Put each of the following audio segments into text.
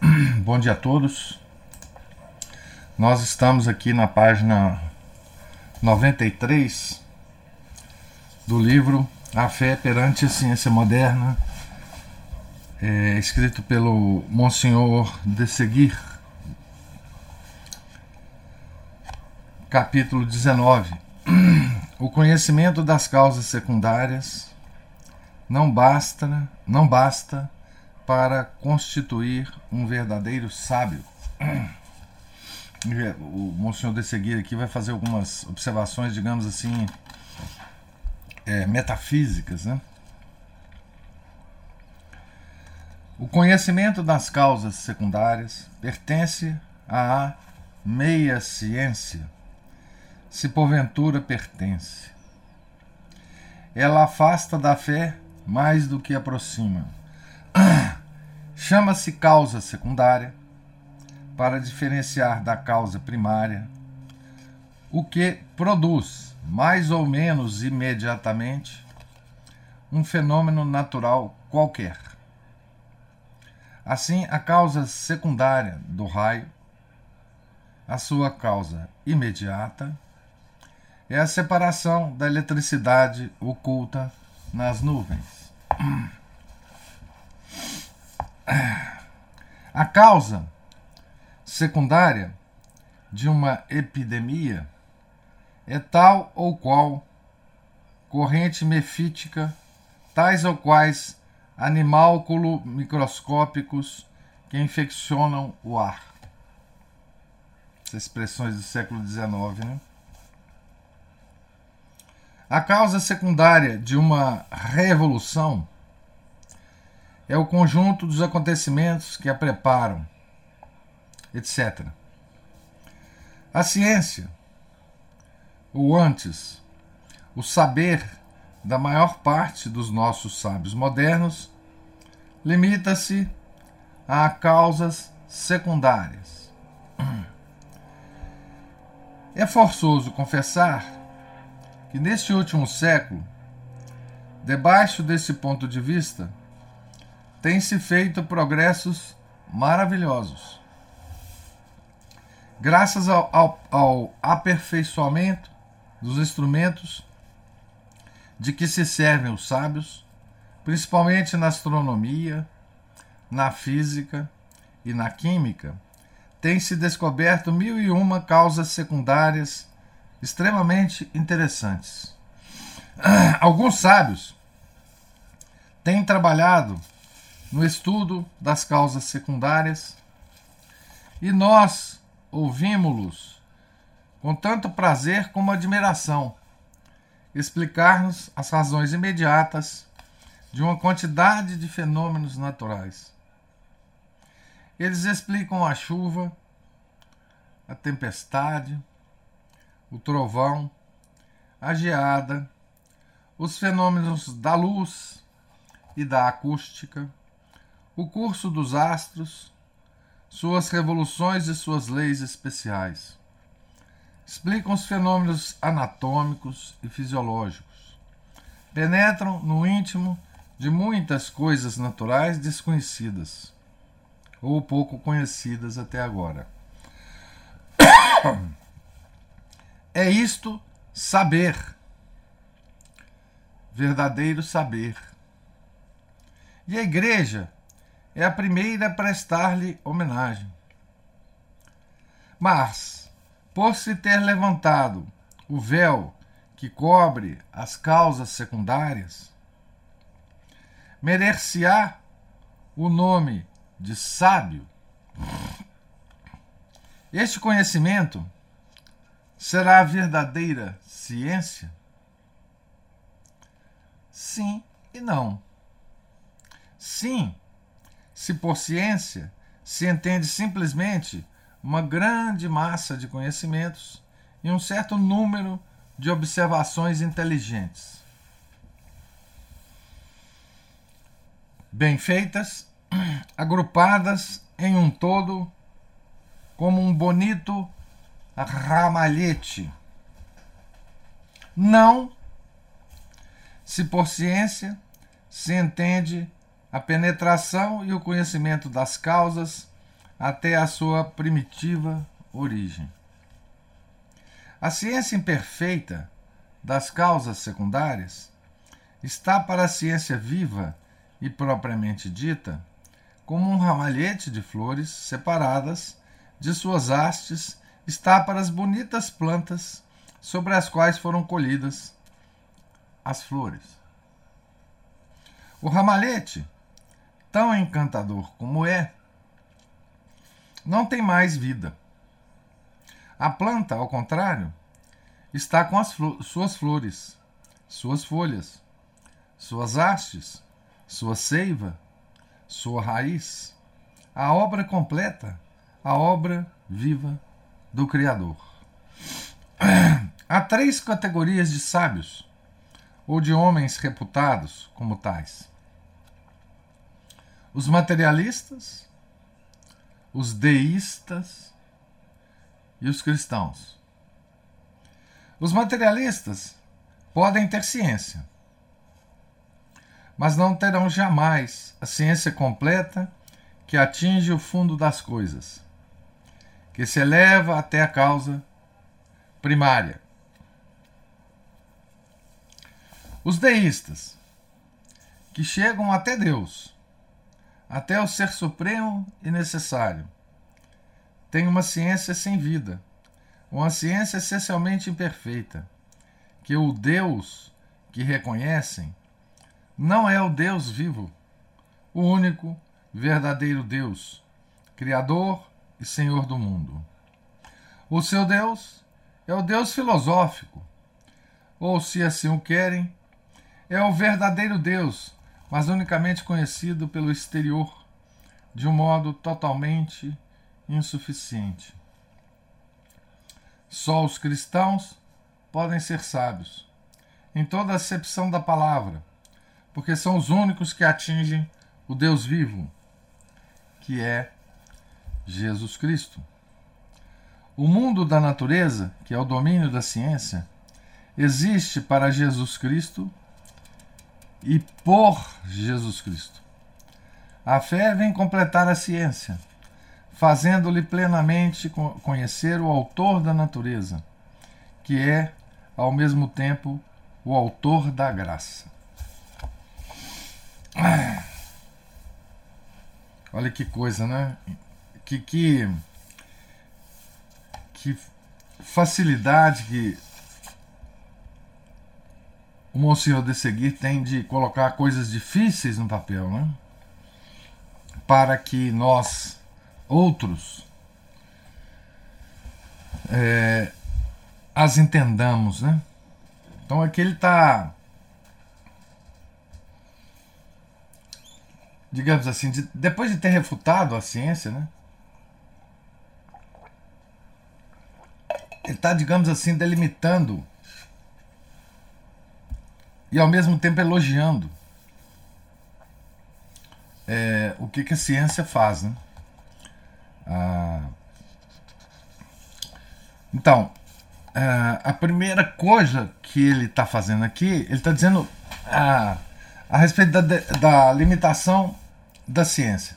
Bom dia a todos. Nós estamos aqui na página 93 do livro A Fé perante a Ciência Moderna, é, escrito pelo Monsenhor de Seguir, capítulo 19. O conhecimento das causas secundárias não basta, não basta para constituir um verdadeiro sábio. O Monsenhor de seguir aqui vai fazer algumas observações, digamos assim, é, metafísicas. Né? O conhecimento das causas secundárias pertence à meia ciência, se porventura pertence. Ela afasta da fé mais do que aproxima Chama-se causa secundária para diferenciar da causa primária o que produz, mais ou menos imediatamente, um fenômeno natural qualquer. Assim, a causa secundária do raio, a sua causa imediata, é a separação da eletricidade oculta nas nuvens. A causa secundária de uma epidemia é tal ou qual corrente mefítica, tais ou quais animálculo microscópicos que infeccionam o ar. Essas expressões do século XIX, né? A causa secundária de uma revolução é o conjunto dos acontecimentos que a preparam, etc. A ciência, ou antes, o saber da maior parte dos nossos sábios modernos, limita-se a causas secundárias. É forçoso confessar que neste último século, debaixo desse ponto de vista, tem-se feito progressos maravilhosos. Graças ao, ao, ao aperfeiçoamento dos instrumentos de que se servem os sábios, principalmente na astronomia, na física e na química, tem-se descoberto mil e uma causas secundárias extremamente interessantes. Alguns sábios têm trabalhado no estudo das causas secundárias e nós ouvimos-los com tanto prazer como admiração explicar-nos as razões imediatas de uma quantidade de fenômenos naturais. Eles explicam a chuva, a tempestade, o trovão, a geada, os fenômenos da luz e da acústica, o curso dos astros, suas revoluções e suas leis especiais. Explicam os fenômenos anatômicos e fisiológicos. Penetram no íntimo de muitas coisas naturais desconhecidas ou pouco conhecidas até agora. É isto saber, verdadeiro saber. E a igreja é a primeira a prestar-lhe homenagem. Mas, por se ter levantado o véu que cobre as causas secundárias, merecer-se-á o nome de sábio. Este conhecimento será a verdadeira ciência? Sim e não. Sim, se por ciência se entende simplesmente uma grande massa de conhecimentos e um certo número de observações inteligentes. Bem feitas, agrupadas em um todo como um bonito ramalhete. Não se por ciência se entende a penetração e o conhecimento das causas até a sua primitiva origem. A ciência imperfeita das causas secundárias está para a ciência viva e propriamente dita como um ramalhete de flores separadas de suas hastes está para as bonitas plantas sobre as quais foram colhidas as flores. O ramalhete, tão encantador como é, não tem mais vida. A planta, ao contrário, está com as flo suas flores, suas folhas, suas hastes, sua seiva, sua raiz, a obra completa, a obra viva do Criador. Há três categorias de sábios, ou de homens reputados como tais: os materialistas, os deístas e os cristãos. Os materialistas podem ter ciência, mas não terão jamais a ciência completa que atinge o fundo das coisas, que se eleva até a causa primária. Os deístas, que chegam até Deus, até o ser supremo e necessário. Tem uma ciência sem vida, uma ciência essencialmente imperfeita, que o Deus que reconhecem não é o Deus vivo, o único verdadeiro Deus, Criador e Senhor do mundo. O seu Deus é o Deus filosófico, ou, se assim o querem, é o verdadeiro Deus mas unicamente conhecido pelo exterior, de um modo totalmente insuficiente. Só os cristãos podem ser sábios, em toda a acepção da palavra, porque são os únicos que atingem o Deus vivo, que é Jesus Cristo. O mundo da natureza, que é o domínio da ciência, existe para Jesus Cristo e por Jesus Cristo. A fé vem completar a ciência, fazendo-lhe plenamente conhecer o Autor da natureza, que é, ao mesmo tempo, o Autor da graça. Olha que coisa, né? Que, que, que facilidade que o Monsenhor de Seguir tem de colocar coisas difíceis no papel, né? Para que nós, outros, é, as entendamos, né? Então aqui ele está, digamos assim, de, depois de ter refutado a ciência, né? Ele está, digamos assim, delimitando e ao mesmo tempo elogiando é, o que, que a ciência faz. Né? Ah, então, ah, a primeira coisa que ele está fazendo aqui, ele está dizendo ah, a respeito da, da limitação da ciência,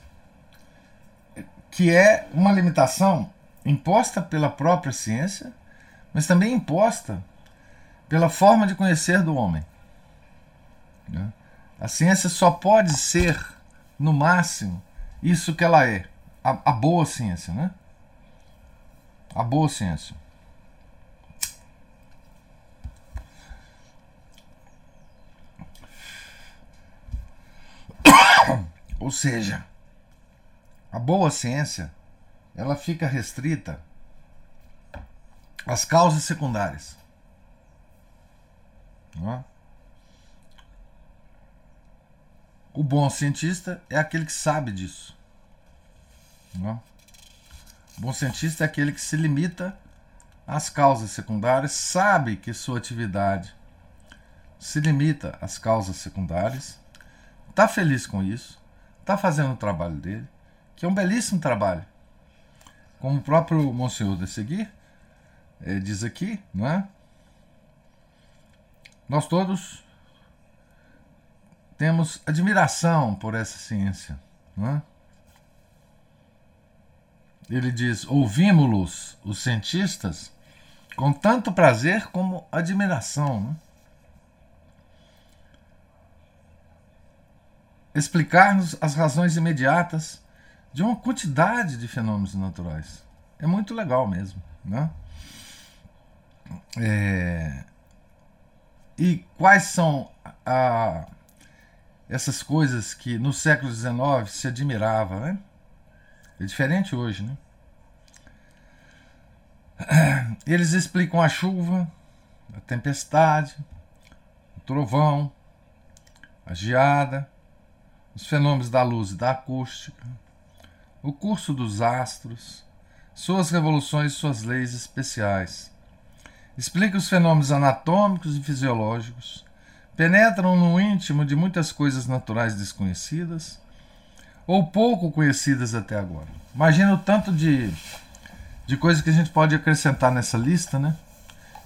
que é uma limitação imposta pela própria ciência, mas também imposta pela forma de conhecer do homem. Né? A ciência só pode ser, no máximo, isso que ela é, a, a boa ciência, né? A boa ciência. Ou seja, a boa ciência ela fica restrita às causas secundárias. Não é? O bom cientista é aquele que sabe disso. Não? O bom cientista é aquele que se limita às causas secundárias, sabe que sua atividade se limita às causas secundárias, está feliz com isso, está fazendo o trabalho dele, que é um belíssimo trabalho. Como o próprio Monsenhor de Seguir eh, diz aqui, não é? Nós todos temos admiração por essa ciência. É? Ele diz: ouvimos-los, os cientistas, com tanto prazer como admiração. Né? Explicar-nos as razões imediatas de uma quantidade de fenômenos naturais. É muito legal mesmo. Né? É... E quais são a, essas coisas que no século XIX se admirava? Né? É diferente hoje, né? Eles explicam a chuva, a tempestade, o trovão, a geada, os fenômenos da luz e da acústica, o curso dos astros, suas revoluções e suas leis especiais. Explica os fenômenos anatômicos e fisiológicos, penetram no íntimo de muitas coisas naturais desconhecidas ou pouco conhecidas até agora. Imagina o tanto de, de coisas que a gente pode acrescentar nessa lista, né?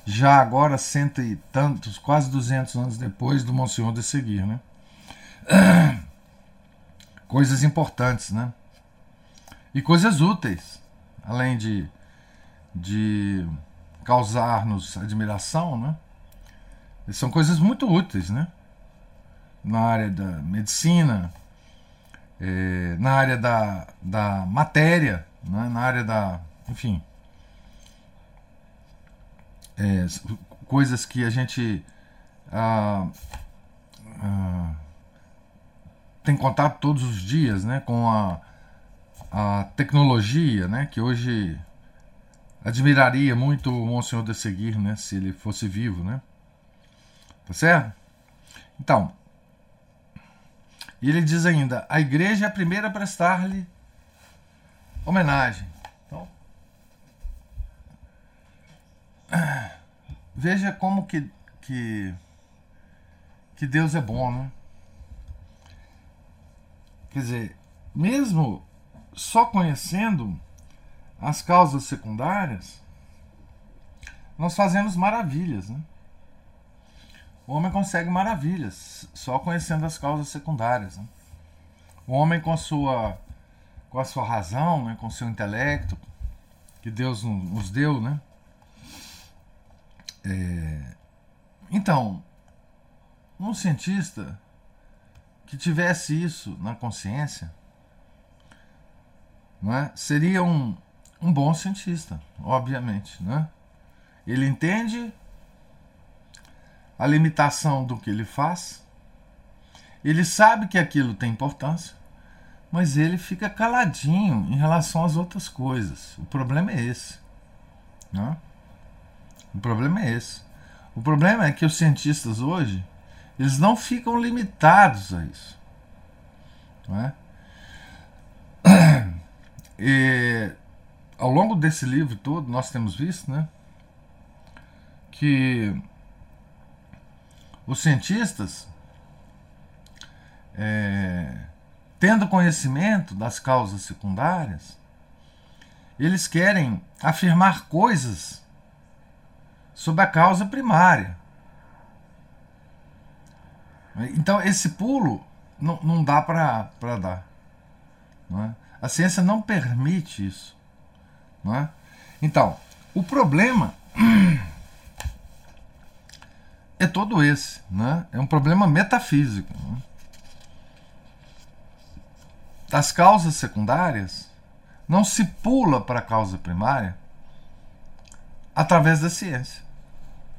Já agora, cento e tantos, quase 200 anos depois do Monsenhor de Seguir, né? Coisas importantes, né? E coisas úteis, além de, de causar-nos admiração, né? São coisas muito úteis, né? Na área da medicina, é, na área da, da matéria, né? na área da. Enfim. É, coisas que a gente ah, ah, tem contato todos os dias né? com a, a tecnologia, né? que hoje admiraria muito o Monsenhor de Seguir né? se ele fosse vivo. Né? Tá certo? Então, ele diz ainda: a igreja é a primeira a prestar-lhe homenagem. Então, veja como que, que, que Deus é bom, né? Quer dizer, mesmo só conhecendo as causas secundárias, nós fazemos maravilhas, né? O homem consegue maravilhas só conhecendo as causas secundárias. Né? O homem com a sua com a sua razão, né, com o seu intelecto que Deus nos deu, né? É... Então, um cientista que tivesse isso na consciência, né, seria um, um bom cientista, obviamente, né? Ele entende a limitação do que ele faz. Ele sabe que aquilo tem importância, mas ele fica caladinho em relação às outras coisas. O problema é esse. Né? O problema é esse. O problema é que os cientistas hoje eles não ficam limitados a isso. Não é? E, ao longo desse livro todo, nós temos visto né, que os cientistas, é, tendo conhecimento das causas secundárias, eles querem afirmar coisas sobre a causa primária. Então, esse pulo não, não dá para dar. É? A ciência não permite isso. Não é? Então, o problema é todo esse. Né? É um problema metafísico. Né? Das causas secundárias, não se pula para a causa primária através da ciência.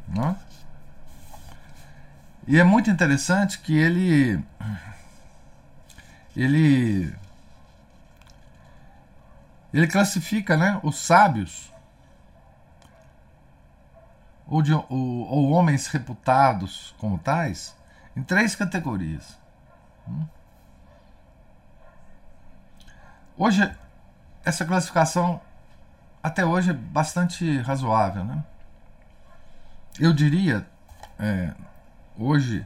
Né? E é muito interessante que ele ele ele classifica né, os sábios ou, de, ou, ou homens reputados como tais em três categorias. Hum? Hoje essa classificação até hoje é bastante razoável. Né? Eu diria, é, hoje,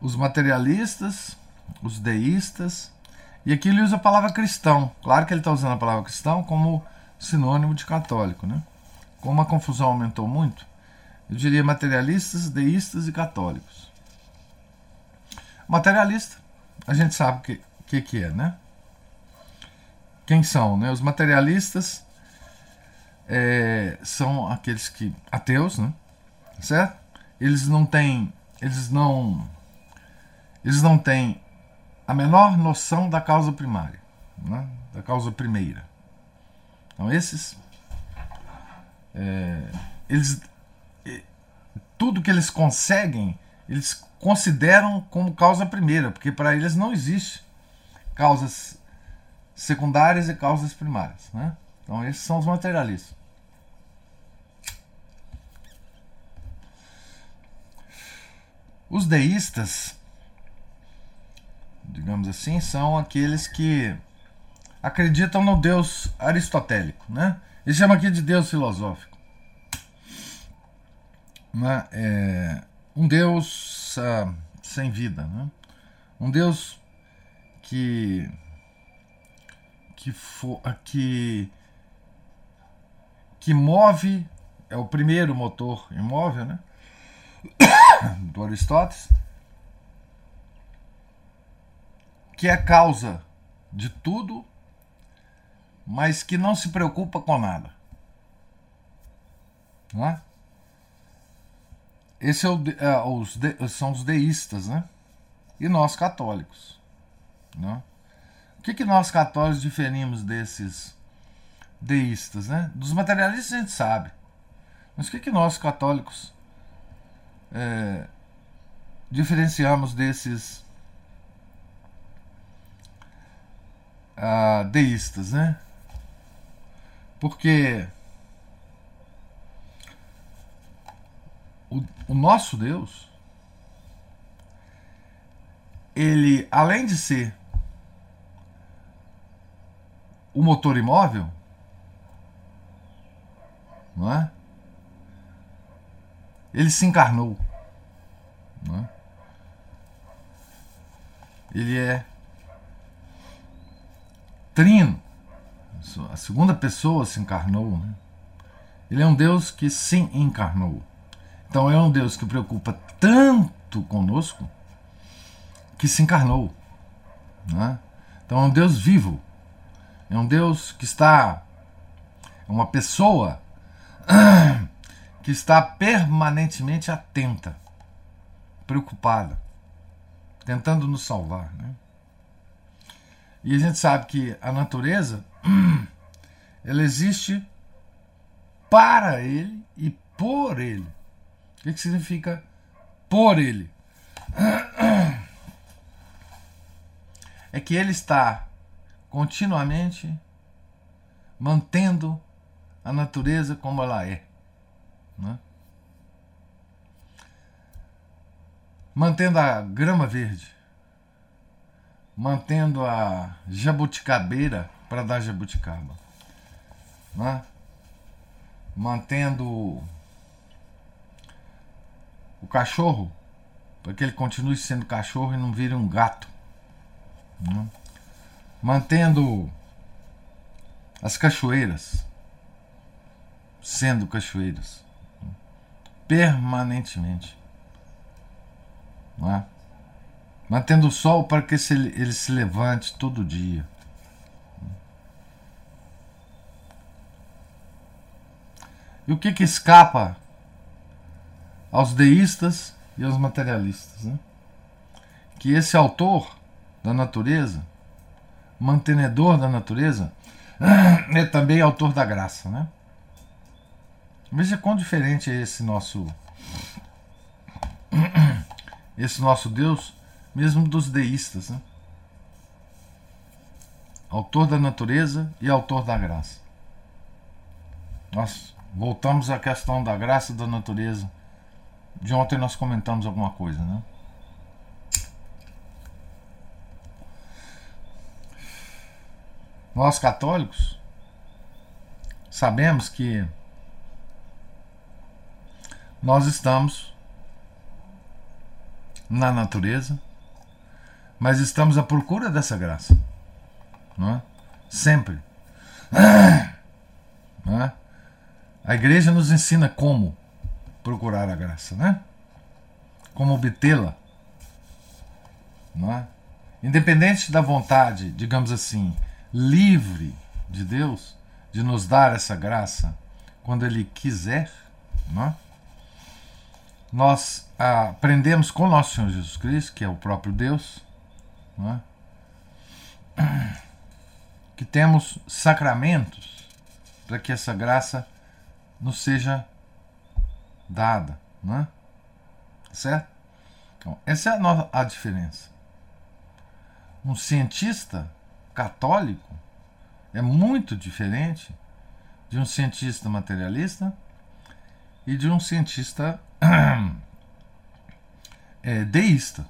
os materialistas, os deístas, e aqui ele usa a palavra cristão. Claro que ele está usando a palavra cristão como sinônimo de católico. Né? Como a confusão aumentou muito, eu diria materialistas, deístas e católicos. Materialista, a gente sabe o que, que, que é, né? Quem são? Né? Os materialistas é, são aqueles que ateus, né? Certo? Eles não têm, eles não, eles não têm a menor noção da causa primária, né? da causa primeira. Então esses, é, eles, tudo que eles conseguem, eles consideram como causa primeira, porque para eles não existe causas secundárias e causas primárias, né? Então esses são os materialistas. Os deístas, digamos assim, são aqueles que acreditam no Deus aristotélico, né? Eles chamam aqui de Deus filosófico. Né? É, um Deus uh, sem vida, né? Um Deus que que for, que que move é o primeiro motor imóvel, né? do Aristóteles, que é causa de tudo, mas que não se preocupa com nada. Não é? Esse é o, é, os de, são os deístas, né? E nós católicos. Né? O que, que nós católicos diferimos desses deístas, né? Dos materialistas a gente sabe. Mas o que, que nós católicos é, diferenciamos desses uh, deístas, né? Porque o, o nosso Deus, ele, além de ser o motor imóvel, não é? Ele se encarnou. Né? Ele é trino. A segunda pessoa se encarnou. Né? Ele é um Deus que se encarnou. Então é um Deus que preocupa tanto conosco que se encarnou. Né? Então é um Deus vivo. É um Deus que está. É uma pessoa que está permanentemente atenta, preocupada, tentando nos salvar. Né? E a gente sabe que a natureza ela existe para ele e por ele. O que, que significa por ele? É que ele está continuamente mantendo a natureza como ela é. Né? Mantendo a grama verde, mantendo a jabuticabeira para dar jabuticaba, né? mantendo o cachorro para que ele continue sendo cachorro e não vire um gato, né? mantendo as cachoeiras sendo cachoeiras permanentemente. Não é? Mantendo o sol para que ele se levante todo dia. E o que, que escapa aos deístas e aos materialistas? Né? Que esse autor da natureza, mantenedor da natureza, é também autor da graça. Né? Veja quão diferente é esse nosso esse nosso Deus, mesmo dos deístas, né? Autor da natureza e autor da graça. Nós voltamos à questão da graça da natureza. De ontem nós comentamos alguma coisa, né? Nós católicos sabemos que nós estamos na natureza, mas estamos à procura dessa graça, não é? Sempre. Não é? A igreja nos ensina como procurar a graça, né? Como obtê-la, não é? Independente da vontade, digamos assim, livre de Deus de nos dar essa graça quando Ele quiser, não é? nós aprendemos com nosso Senhor Jesus Cristo, que é o próprio Deus, é? que temos sacramentos para que essa graça nos seja dada, não é? Certo? Então, essa é a, nossa, a diferença. Um cientista católico é muito diferente de um cientista materialista e de um cientista é, deísta.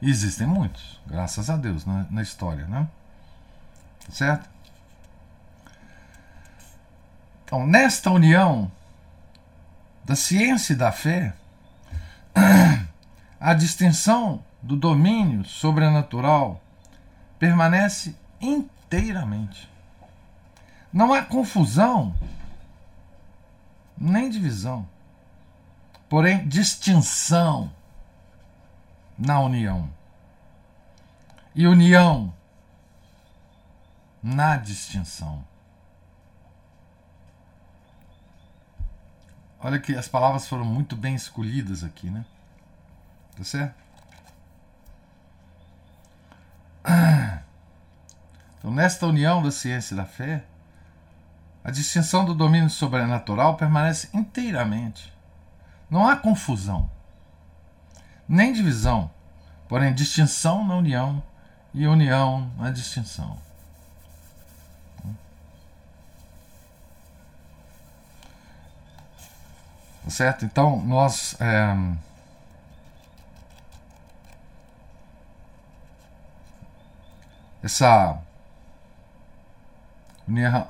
Existem muitos, graças a Deus, na, na história, né? Certo? Então, nesta união da ciência e da fé, a distinção do domínio sobrenatural permanece inteiramente. Não há confusão nem divisão, porém distinção na união. E união na distinção. Olha que as palavras foram muito bem escolhidas aqui, né? Tá certo? Então, nesta união da ciência e da fé, a distinção do domínio sobrenatural permanece inteiramente. Não há confusão, nem divisão, porém distinção na união e união na distinção. Certo? Então, nós. É, essa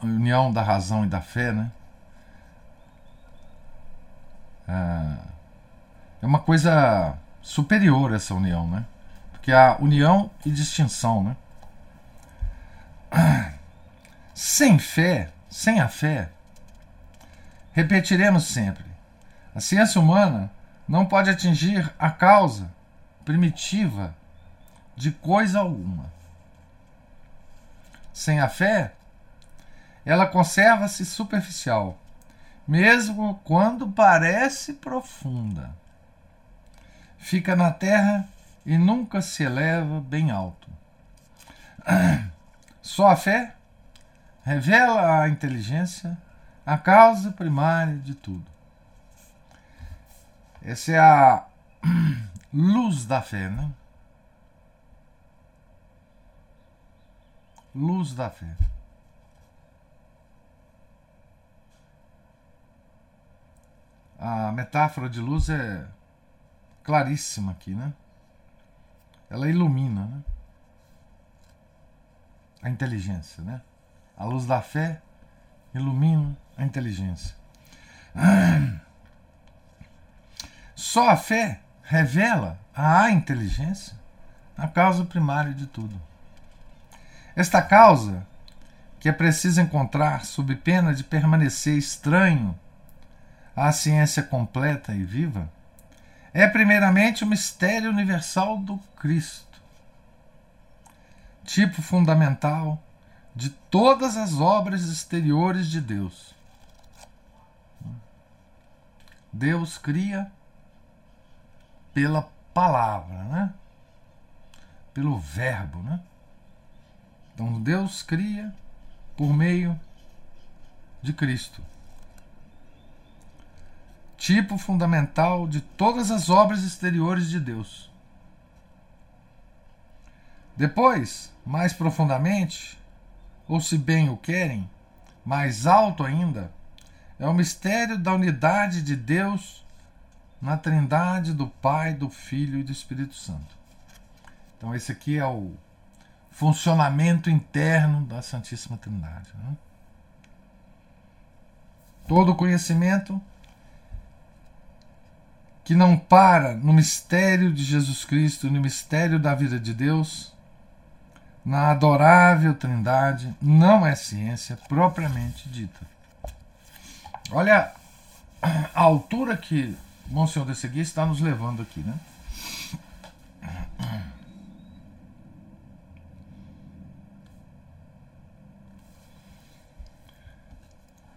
união da razão e da fé, né? É, é uma coisa superior essa união, né? Porque a união e distinção, né? Sem fé, sem a fé, repetiremos sempre, a ciência humana não pode atingir a causa primitiva de coisa alguma. Sem a fé, ela conserva-se superficial, mesmo quando parece profunda. Fica na terra e nunca se eleva bem alto. Só a fé revela a inteligência, a causa primária de tudo. Essa é a luz da fé, né? Luz da fé. a metáfora de luz é claríssima aqui, né? Ela ilumina né? a inteligência, né? A luz da fé ilumina a inteligência. Só a fé revela à inteligência a causa primária de tudo. Esta causa, que é preciso encontrar sob pena de permanecer estranho à ciência completa e viva, é primeiramente o mistério universal do Cristo, tipo fundamental de todas as obras exteriores de Deus. Deus cria pela palavra, né? Pelo verbo, né? Então Deus cria por meio de Cristo tipo fundamental de todas as obras exteriores de Deus. Depois, mais profundamente, ou se bem o querem, mais alto ainda, é o mistério da unidade de Deus na trindade do Pai, do Filho e do Espírito Santo. Então, esse aqui é o funcionamento interno da Santíssima Trindade. Né? Todo conhecimento que não para no mistério de Jesus Cristo, no mistério da vida de Deus, na adorável Trindade, não é ciência propriamente dita. Olha a altura que Monsenhor de Segui está nos levando aqui, né?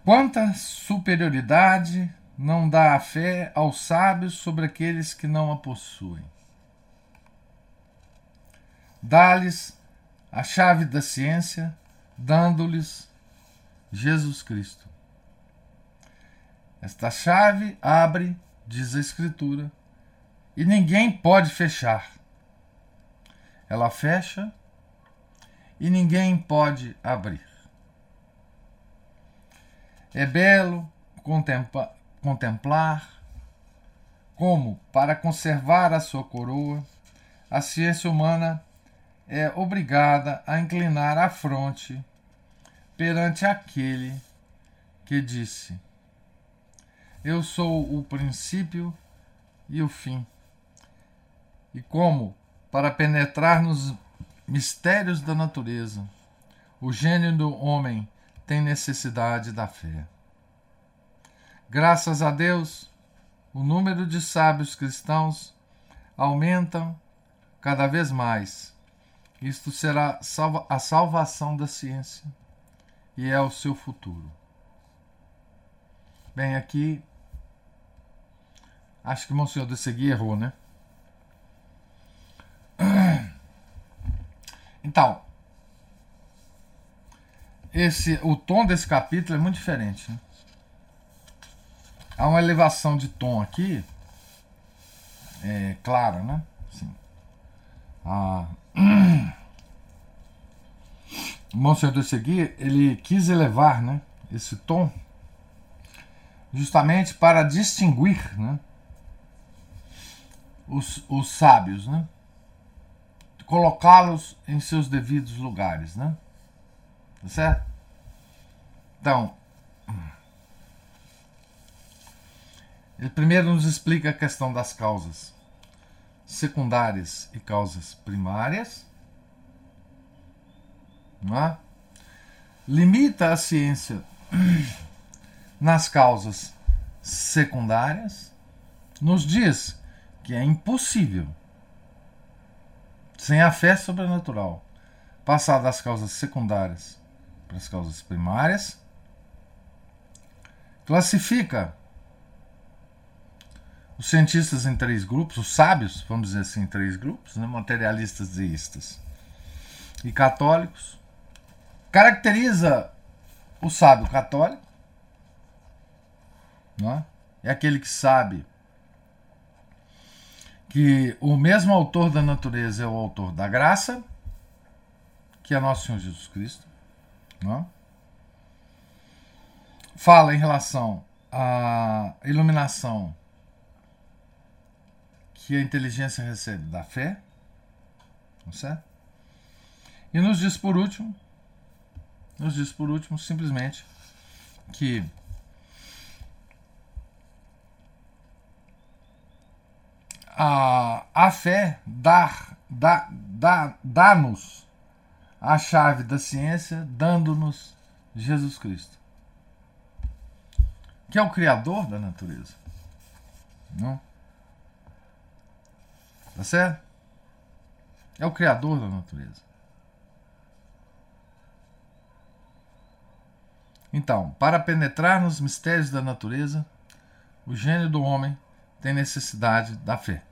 Quanta superioridade não dá a fé aos sábios sobre aqueles que não a possuem. Dá-lhes a chave da ciência, dando-lhes Jesus Cristo. Esta chave abre, diz a Escritura, e ninguém pode fechar. Ela fecha e ninguém pode abrir. É belo contempla, contemplar como, para conservar a sua coroa, a ciência humana é obrigada a inclinar a fronte perante aquele que disse: Eu sou o princípio e o fim. E como, para penetrar nos mistérios da natureza, o gênio do homem tem necessidade da fé. Graças a Deus, o número de sábios cristãos aumenta cada vez mais. Isto será a salvação da ciência e é o seu futuro. Bem, aqui acho que Monsenhor de Segui errou, né? Então, esse, o tom desse capítulo é muito diferente. Né? Há uma elevação de tom aqui, é, clara, né? Sim. Ah, Monsenhor de Segui, ele quis elevar né, esse tom justamente para distinguir né, os, os sábios, né? colocá-los em seus devidos lugares. Né? Tá certo? Então, ele primeiro nos explica a questão das causas secundárias e causas primárias. Não é? Limita a ciência nas causas secundárias, nos diz que é impossível, sem a fé sobrenatural, passar das causas secundárias para as causas primárias, classifica os cientistas em três grupos, os sábios, vamos dizer assim, em três grupos, né? materialistas, deístas e católicos, caracteriza o sábio católico, é? é aquele que sabe que o mesmo autor da natureza é o autor da graça, que é nosso Senhor Jesus Cristo. Não? Fala em relação à iluminação que a inteligência recebe da fé, não certo? E nos diz por último, nos diz por último simplesmente que a, a fé dá, dá, dá, dá-nos a chave da ciência, dando-nos Jesus Cristo, que é o Criador da natureza. Não? Tá certo? É o Criador da natureza. Então, para penetrar nos mistérios da natureza, o gênio do homem tem necessidade da fé.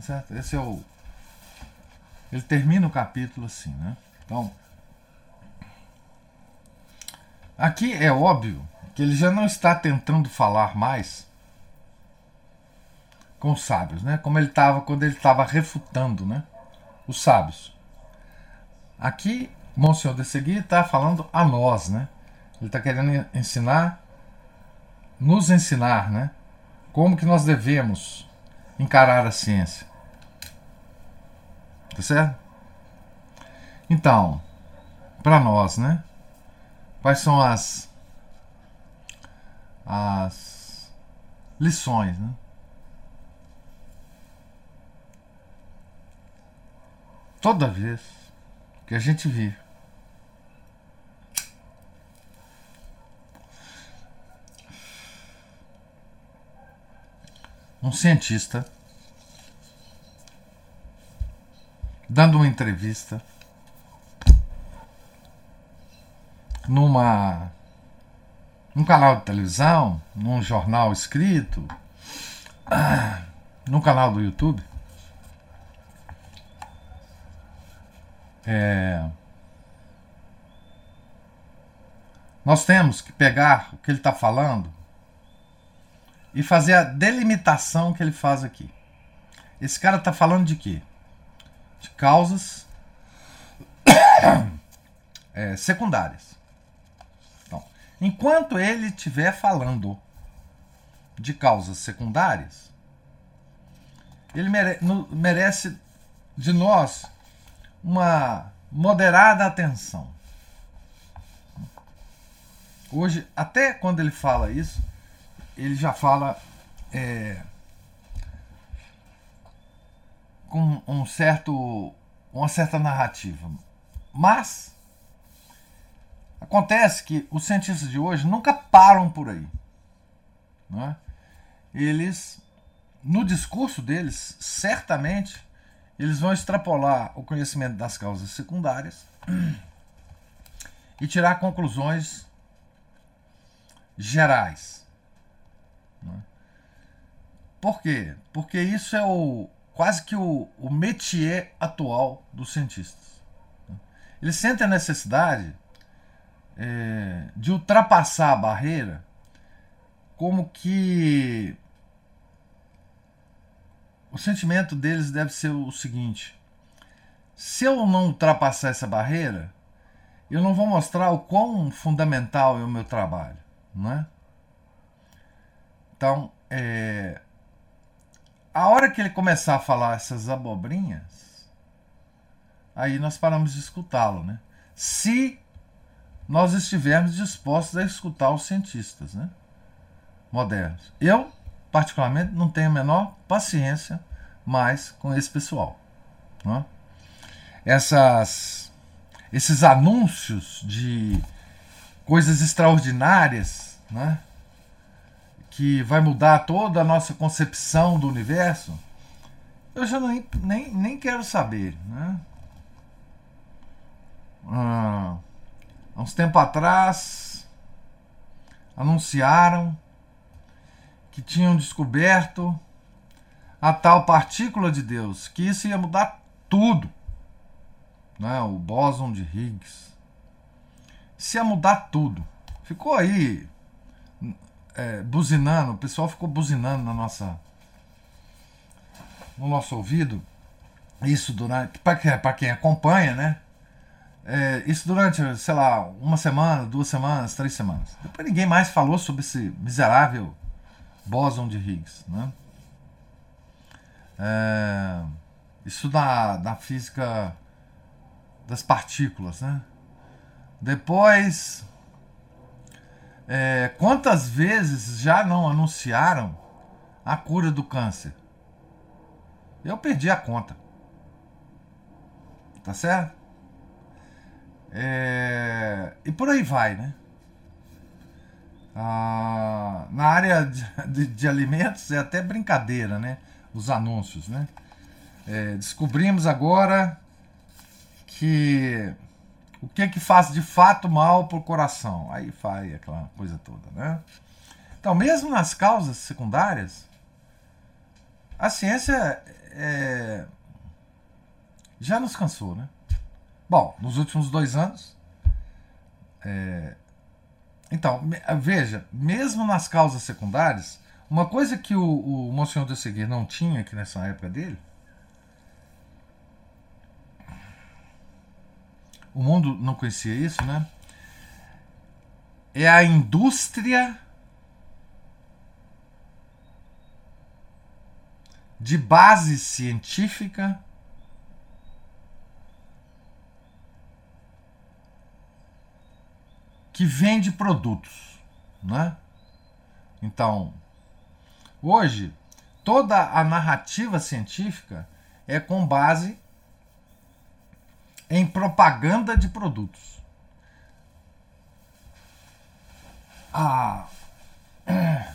Certo? Esse é o ele termina o capítulo assim, né? Então, aqui é óbvio que ele já não está tentando falar mais com os sábios, né? Como ele estava quando ele estava refutando, né? Os sábios. Aqui, Monsenhor de Segui está falando a nós, né? Ele está querendo ensinar, nos ensinar, né? Como que nós devemos encarar a ciência. Tá certo? Então, para nós, né? Quais são as as lições, né? Toda vez que a gente vê um cientista dando uma entrevista numa num canal de televisão, num jornal escrito, num canal do YouTube. É, nós temos que pegar o que ele está falando e fazer a delimitação que ele faz aqui. Esse cara está falando de quê? De causas é, secundárias. Então, enquanto ele estiver falando de causas secundárias, ele mere merece de nós uma moderada atenção. Hoje, até quando ele fala isso, ele já fala é, com um certo, uma certa narrativa. Mas acontece que os cientistas de hoje nunca param por aí. Não é? Eles, no discurso deles, certamente, eles vão extrapolar o conhecimento das causas secundárias e tirar conclusões gerais. Né? Por quê? Porque isso é o quase que o, o métier atual dos cientistas. Né? Eles sentem a necessidade é, de ultrapassar a barreira como que o sentimento deles deve ser o seguinte: se eu não ultrapassar essa barreira, eu não vou mostrar o quão fundamental é o meu trabalho, não é? Então, é, a hora que ele começar a falar essas abobrinhas, aí nós paramos de escutá-lo, né? Se nós estivermos dispostos a escutar os cientistas, né? Modernos. Eu, particularmente, não tenho a menor paciência mais com esse pessoal. Né? Essas, esses anúncios de coisas extraordinárias, né? Que vai mudar toda a nossa concepção do universo, eu já nem, nem, nem quero saber. Né? Ah, há uns tempos atrás, anunciaram que tinham descoberto a tal partícula de Deus, que isso ia mudar tudo. Né? O bóson de Higgs. Isso ia mudar tudo. Ficou aí é, buzinando, o pessoal ficou buzinando na nossa, no nosso ouvido. Isso durante. Para quem acompanha, né? É, isso durante, sei lá, uma semana, duas semanas, três semanas. Depois ninguém mais falou sobre esse miserável bóson de Higgs. Né? É, isso na, na física das partículas. Né? Depois é, quantas vezes já não anunciaram a cura do câncer? Eu perdi a conta. Tá certo? É, e por aí vai, né? Ah, na área de, de, alimentos é até brincadeira, né? Os anúncios, né? É, descobrimos agora que o que é que faz de fato mal para o coração? Aí faz aquela coisa toda, né? Então, mesmo nas causas secundárias, a ciência é, já nos cansou, né? Bom, nos últimos dois anos. É, então, veja, mesmo nas causas secundárias, uma coisa que o, o Monsenhor de Seguir não tinha aqui nessa época dele o mundo não conhecia isso, né? É a indústria de base científica que vende produtos, né? Então, hoje, toda a narrativa científica é com base em propaganda de produtos. A,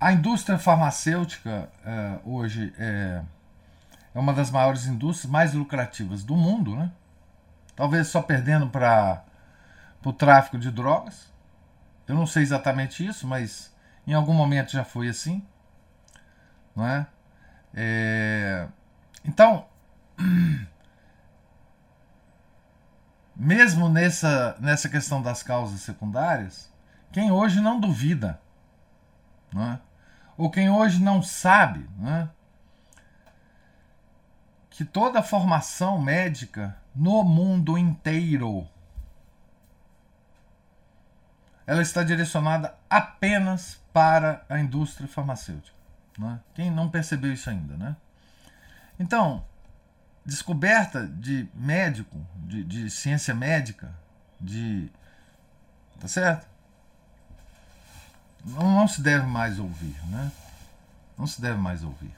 a indústria farmacêutica é, hoje é, é uma das maiores indústrias mais lucrativas do mundo, né? Talvez só perdendo para o tráfico de drogas. Eu não sei exatamente isso, mas em algum momento já foi assim. Não é? é... Então, mesmo nessa, nessa questão das causas secundárias, quem hoje não duvida, não é? ou quem hoje não sabe, não é? que toda a formação médica no mundo inteiro ela está direcionada apenas para a indústria farmacêutica. Né? Quem não percebeu isso ainda, né? Então, descoberta de médico, de, de ciência médica, de. Tá certo? Não, não se deve mais ouvir, né? Não se deve mais ouvir.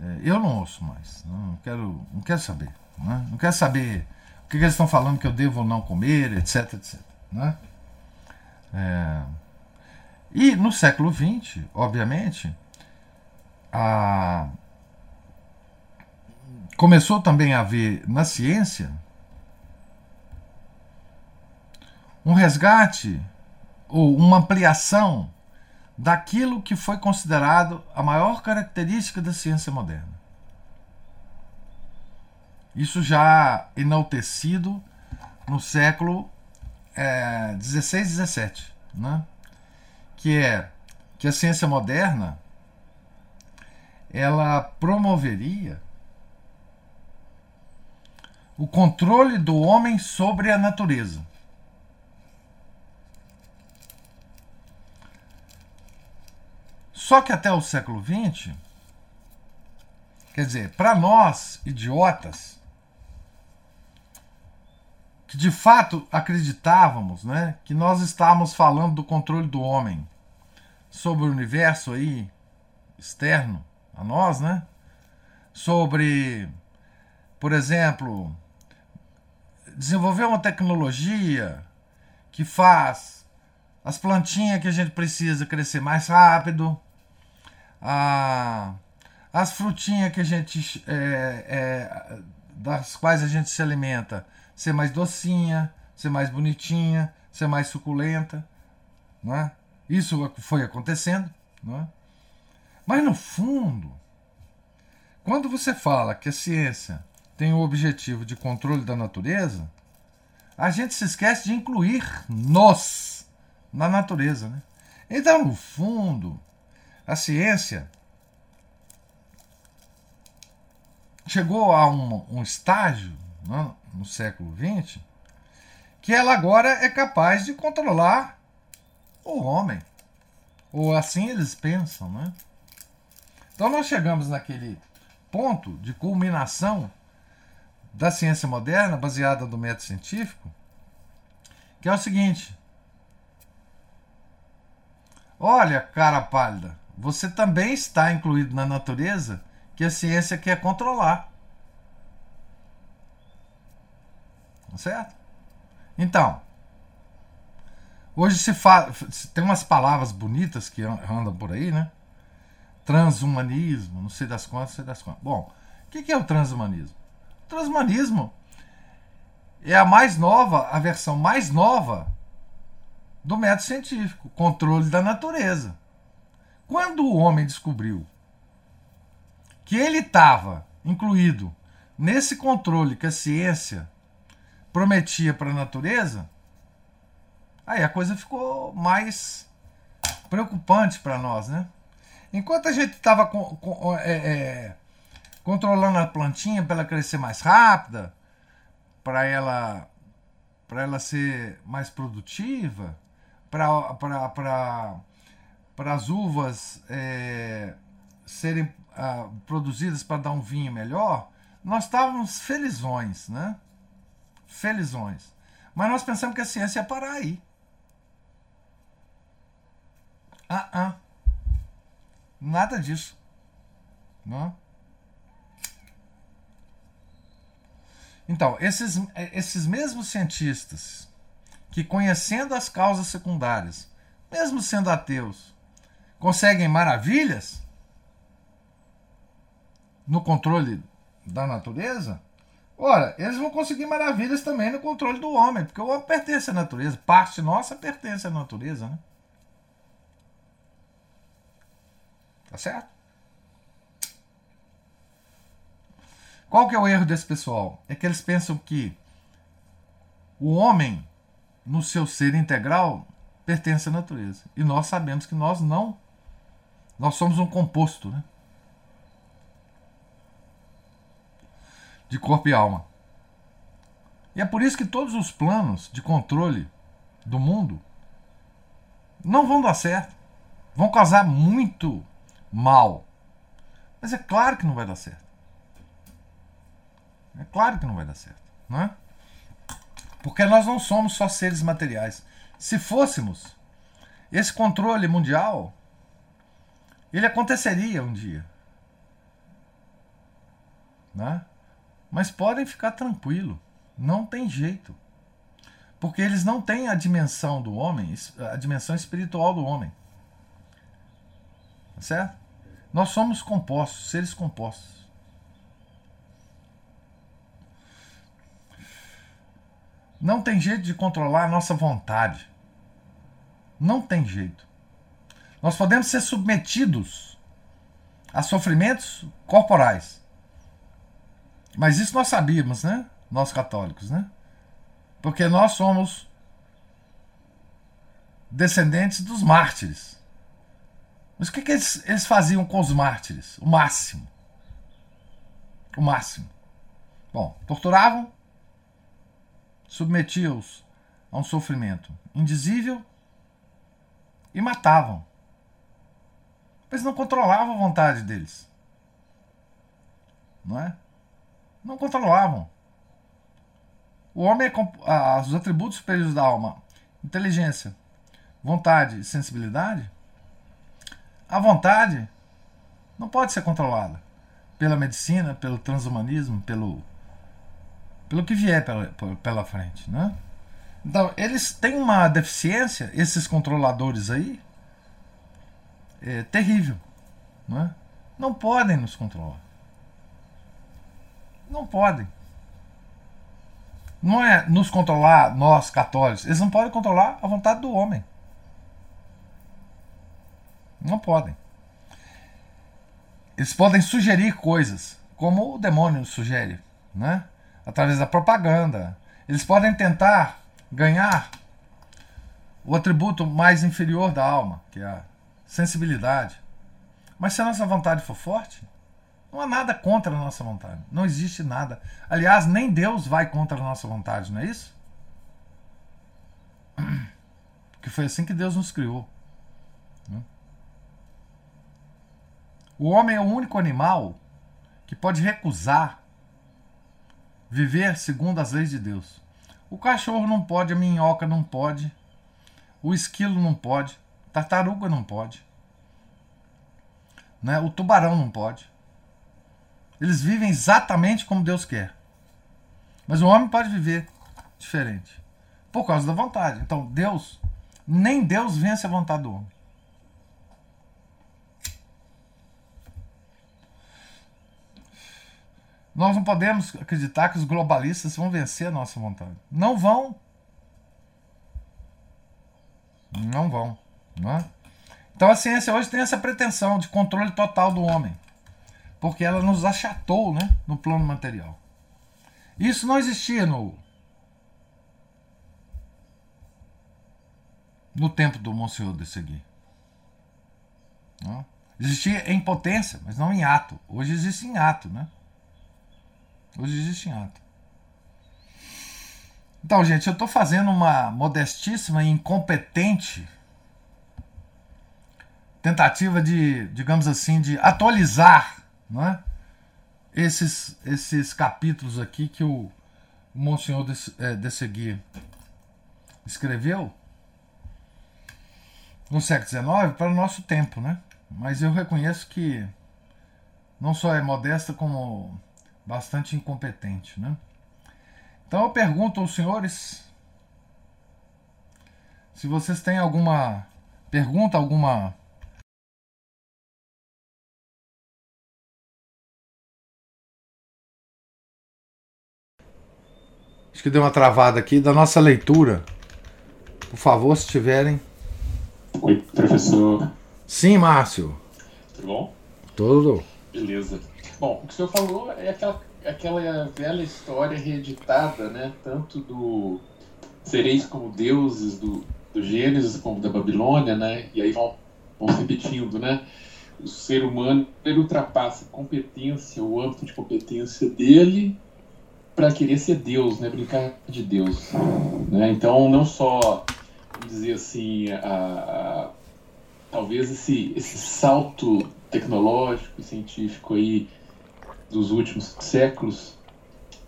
É, eu não ouço mais. Não quero, não quero saber. Né? Não quero saber o que, que eles estão falando que eu devo ou não comer, etc, etc. Né? É... E no século XX, obviamente, a... começou também a haver na ciência um resgate ou uma ampliação daquilo que foi considerado a maior característica da ciência moderna. Isso já enaltecido no século é, 16 e 17, né? que é que a ciência moderna ela promoveria o controle do homem sobre a natureza. Só que até o século XX, quer dizer, para nós, idiotas, que de fato acreditávamos né, que nós estávamos falando do controle do homem sobre o universo aí externo a nós, né? Sobre, por exemplo, desenvolver uma tecnologia que faz as plantinhas que a gente precisa crescer mais rápido, a, as frutinhas que a gente é, é, das quais a gente se alimenta ser mais docinha, ser mais bonitinha, ser mais suculenta, não é? Isso foi acontecendo, não é? Mas no fundo, quando você fala que a ciência tem o objetivo de controle da natureza, a gente se esquece de incluir nós na natureza, né? Então, no fundo, a ciência chegou a um, um estágio né, no século XX que ela agora é capaz de controlar o homem. Ou assim eles pensam, né? Então nós chegamos naquele ponto de culminação da ciência moderna, baseada no método científico, que é o seguinte: Olha, cara pálida, você também está incluído na natureza que a ciência quer controlar. Tá certo? Então, hoje se fala, tem umas palavras bonitas que andam por aí, né? Transhumanismo, não sei das quantas, não sei das quantas. Bom, o que é o transhumanismo? Transhumanismo é a mais nova, a versão mais nova do método científico, controle da natureza. Quando o homem descobriu que ele estava incluído nesse controle que a ciência prometia para a natureza, aí a coisa ficou mais preocupante para nós, né? Enquanto a gente estava é, é, controlando a plantinha para ela crescer mais rápida, para ela para ela ser mais produtiva, para as uvas é, serem ah, produzidas para dar um vinho melhor, nós estávamos felizões, né? Felizões. Mas nós pensamos que a ciência ia parar aí. Ah, ah. Nada disso. Não? Então, esses, esses mesmos cientistas que, conhecendo as causas secundárias, mesmo sendo ateus, conseguem maravilhas no controle da natureza, ora, eles vão conseguir maravilhas também no controle do homem, porque o homem pertence à natureza, parte nossa pertence à natureza, né? Tá certo? Qual que é o erro desse pessoal? É que eles pensam que o homem, no seu ser integral, pertence à natureza. E nós sabemos que nós não. Nós somos um composto, né? De corpo e alma. E é por isso que todos os planos de controle do mundo não vão dar certo. Vão causar muito mal. Mas é claro que não vai dar certo. É claro que não vai dar certo, não é? Porque nós não somos só seres materiais. Se fôssemos, esse controle mundial ele aconteceria um dia. Né? Mas podem ficar tranquilo, não tem jeito. Porque eles não têm a dimensão do homem, a dimensão espiritual do homem. Tá certo? Nós somos compostos, seres compostos. Não tem jeito de controlar a nossa vontade. Não tem jeito. Nós podemos ser submetidos a sofrimentos corporais. Mas isso nós sabíamos, né? Nós católicos, né? Porque nós somos descendentes dos mártires. Mas o que, que eles, eles faziam com os mártires? O máximo. O máximo. Bom, torturavam, submetiam-os a um sofrimento indizível e matavam. Eles não controlavam a vontade deles. Não é? Não controlavam. O homem é os atributos superiores da alma, inteligência, vontade e sensibilidade. A vontade não pode ser controlada pela medicina, pelo transhumanismo, pelo pelo que vier pela, pela frente, né? Então, eles têm uma deficiência, esses controladores aí, é, terrível. Não, é? não podem nos controlar. Não podem. Não é nos controlar, nós católicos. Eles não podem controlar a vontade do homem. Não podem. Eles podem sugerir coisas, como o demônio sugere, né? Através da propaganda. Eles podem tentar ganhar o atributo mais inferior da alma, que é a sensibilidade. Mas se a nossa vontade for forte, não há nada contra a nossa vontade. Não existe nada. Aliás, nem Deus vai contra a nossa vontade, não é isso? Porque foi assim que Deus nos criou. Né? O homem é o único animal que pode recusar viver segundo as leis de Deus. O cachorro não pode, a minhoca não pode, o esquilo não pode, tartaruga não pode, né? o tubarão não pode. Eles vivem exatamente como Deus quer. Mas o homem pode viver diferente por causa da vontade. Então, Deus, nem Deus vence a vontade do homem. Nós não podemos acreditar que os globalistas vão vencer a nossa vontade. Não vão. Não vão. Não é? Então a ciência hoje tem essa pretensão de controle total do homem. Porque ela nos achatou né, no plano material. Isso não existia no, no tempo do Monsenhor de Segui. Existia em potência, mas não em ato. Hoje existe em ato, né? Hoje existe em. Então, gente, eu estou fazendo uma modestíssima e incompetente tentativa de, digamos assim, de atualizar não é? esses, esses capítulos aqui que o, o Monsenhor de, é, de Seguir escreveu. no século XIX para o nosso tempo, né? Mas eu reconheço que não só é modesta, como bastante incompetente, né? Então eu pergunto aos senhores se vocês têm alguma pergunta, alguma Acho que deu uma travada aqui da nossa leitura. Por favor, se tiverem. Oi, professor. Sim, Márcio. Tudo bom? Tudo. Beleza. Bom, o que o senhor falou é aquela, aquela velha história reeditada, né? Tanto do sereis como deuses do, do Gênesis como da Babilônia, né? E aí vão, vão repetindo, né? O ser humano ele ultrapassa a competência, o âmbito de competência dele para querer ser Deus, né? Brincar de Deus, né? Então não só vamos dizer assim, a, a, talvez esse esse salto tecnológico e científico aí dos últimos séculos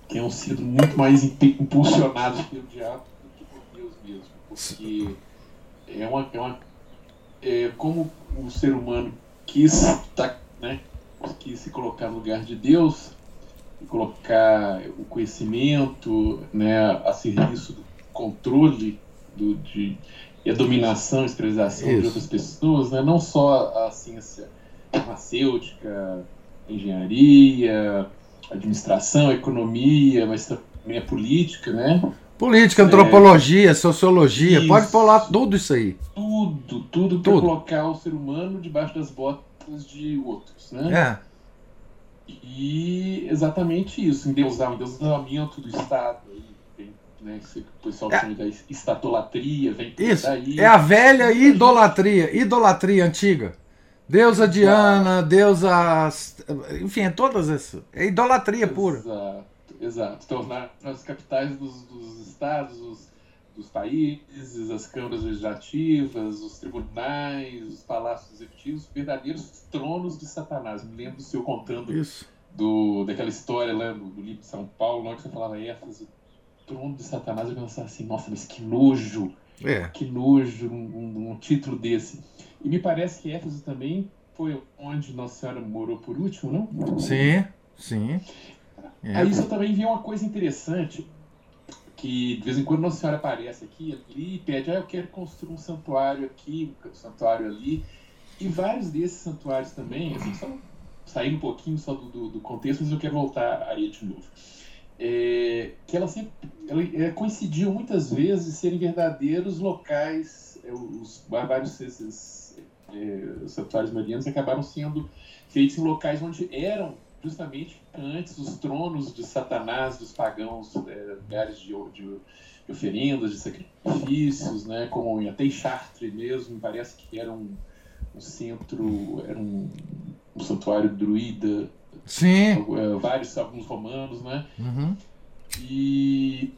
tenham sido muito mais impulsionados pelo diabo do que por Deus mesmo, porque é uma, é uma é como o ser humano quis, tá, né, quis se colocar no lugar de Deus, colocar o conhecimento né, a serviço do controle do, de, e a dominação, a escravização Isso. de outras pessoas, né, não só a ciência farmacêutica, engenharia, administração, economia, mas também a política, né? Política, antropologia, é, sociologia, isso, pode pular tudo isso aí. Tudo, tudo para colocar o ser humano debaixo das botas de outros, né? É. E exatamente isso, endeusar, o endeusamento do Estado, né, que o pessoal é. chama de estatolatria, vem isso, daí. É a velha idolatria, idolatria antiga. Deusa Diana, deusa. Enfim, é todas essas. É idolatria exato, pura. Exato. Tornar as capitais dos, dos estados, os, dos países, as câmaras legislativas, os tribunais, os palácios executivos, verdadeiros tronos de Satanás. Me lembro do senhor contando Isso. Do, daquela história lá do, do livro de São Paulo, que você falava Éfeso, trono de Satanás. Eu pensava assim, nossa, mas que nojo! É. Que nojo um, um, um, título desse. E me parece que Éfeso também foi onde Nossa Senhora morou por último, não? Sim, sim. É. Aí isso também vem uma coisa interessante que de vez em quando Nossa Senhora aparece aqui ali e pede, ah, eu quero construir um santuário aqui, um santuário ali. E vários desses santuários também, assim, só sair um pouquinho só do, do, do, contexto, mas eu quero voltar aí de novo. É, que ela sempre ela, é, coincidiu muitas vezes serem verdadeiros locais, é, os vários esses é, santuários marianos acabaram sendo feitos em locais onde eram justamente antes os tronos de Satanás, dos pagãos, é, lugares de, de, de, oferendas, de sacrifícios, né, como em, até em Chartres mesmo, parece que era um, um centro, era um, um santuário druida. Sim. É, vários, alguns romanos, né? Uhum. E,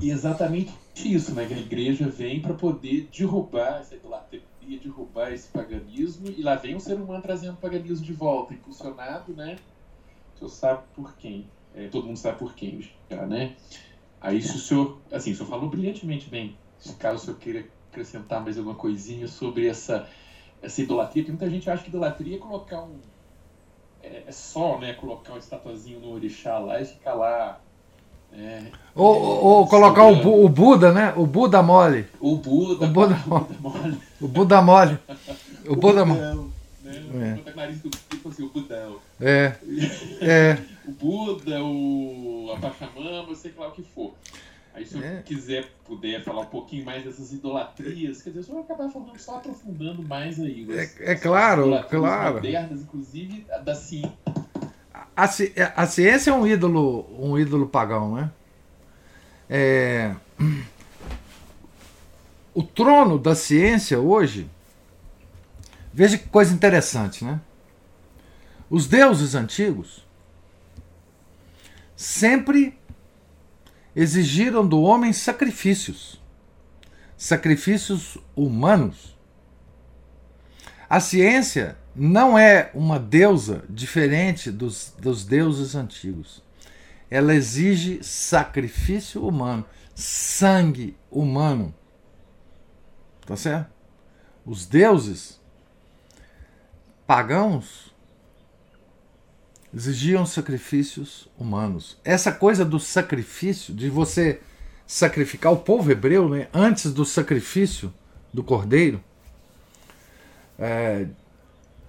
e exatamente isso, né? Que a igreja vem para poder derrubar essa idolatria, derrubar esse paganismo, e lá vem o ser humano trazendo o paganismo de volta, impulsionado, né? o senhor sabe por quem. É, todo mundo sabe por quem já, né? Aí se o senhor, assim, o senhor falou brilhantemente bem, caso o senhor queira acrescentar mais alguma coisinha sobre essa, essa idolatria, porque muita gente acha que idolatria é colocar um. É, é só, né, colocar um estatuazinho no orixá lá e ficar lá. É, ou, ou colocar o, o, Buda, né? O Buda mole. O Buda, o Buda, mole. O Buda mole. O Buda mole né? É. nariz do tipo assim, o Budão. É. é. o Buda, o a Pachamama, sei lá o que for. Aí se eu é. quiser, puder falar um pouquinho mais dessas idolatrias, quer dizer, eu vou acabar falando, só aprofundando mais aí. É, é claro, claro. modernas, inclusive da. A, a ciência é um ídolo, um ídolo pagão, né? É... O trono da ciência hoje Veja que coisa interessante, né? Os deuses antigos sempre exigiram do homem sacrifícios, sacrifícios humanos. A ciência não é uma deusa diferente dos, dos deuses antigos. Ela exige sacrifício humano, sangue humano. Tá certo? os deuses pagãos exigiam sacrifícios humanos. Essa coisa do sacrifício, de você sacrificar o povo hebreu, né, antes do sacrifício do cordeiro, é,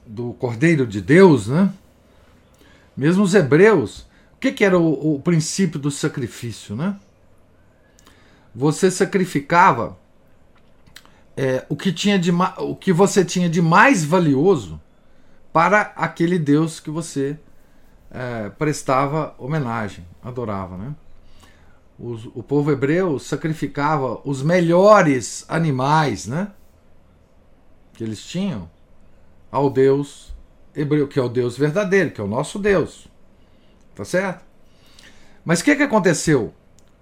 do cordeiro de Deus, né? Mesmo os hebreus, o que, que era o, o princípio do sacrifício, né? Você sacrificava é, o que tinha de o que você tinha de mais valioso para aquele Deus que você é, prestava homenagem, adorava, né? Os, o povo hebreu sacrificava os melhores animais, né? Que eles tinham ao Deus hebreu, que é o Deus verdadeiro, que é o nosso Deus. Tá certo? Mas o que, que aconteceu?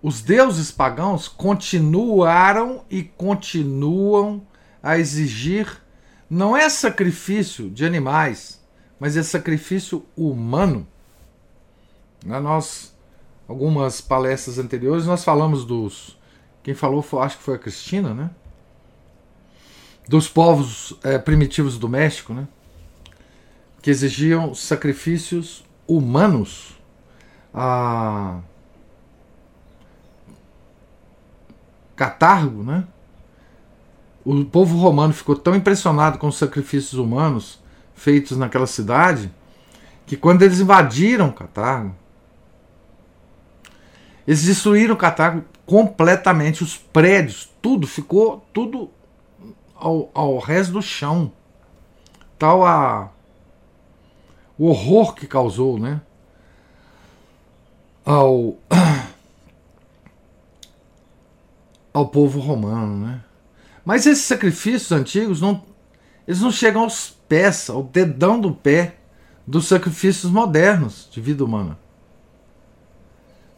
Os deuses pagãos continuaram e continuam a exigir não é sacrifício de animais, mas é sacrifício humano. Na nós algumas palestras anteriores nós falamos dos quem falou foi, acho que foi a Cristina, né? Dos povos é, primitivos do México, né? Que exigiam sacrifícios humanos. A Catargo, né? O povo romano ficou tão impressionado com os sacrifícios humanos feitos naquela cidade que quando eles invadiram Catargo, eles destruíram Catargo completamente, os prédios, tudo ficou tudo ao, ao resto do chão. Tal a o horror que causou, né? Ao ao povo romano, né? Mas esses sacrifícios antigos não eles não chegam aos pés, ao dedão do pé dos sacrifícios modernos de vida humana.